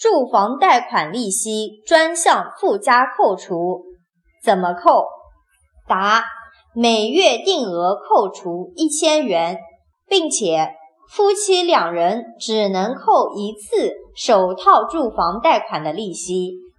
住房贷款利息专项附加扣除。怎么扣？答每月定额扣除一千元并且夫妻两人只能扣一次首套住房贷款的利息。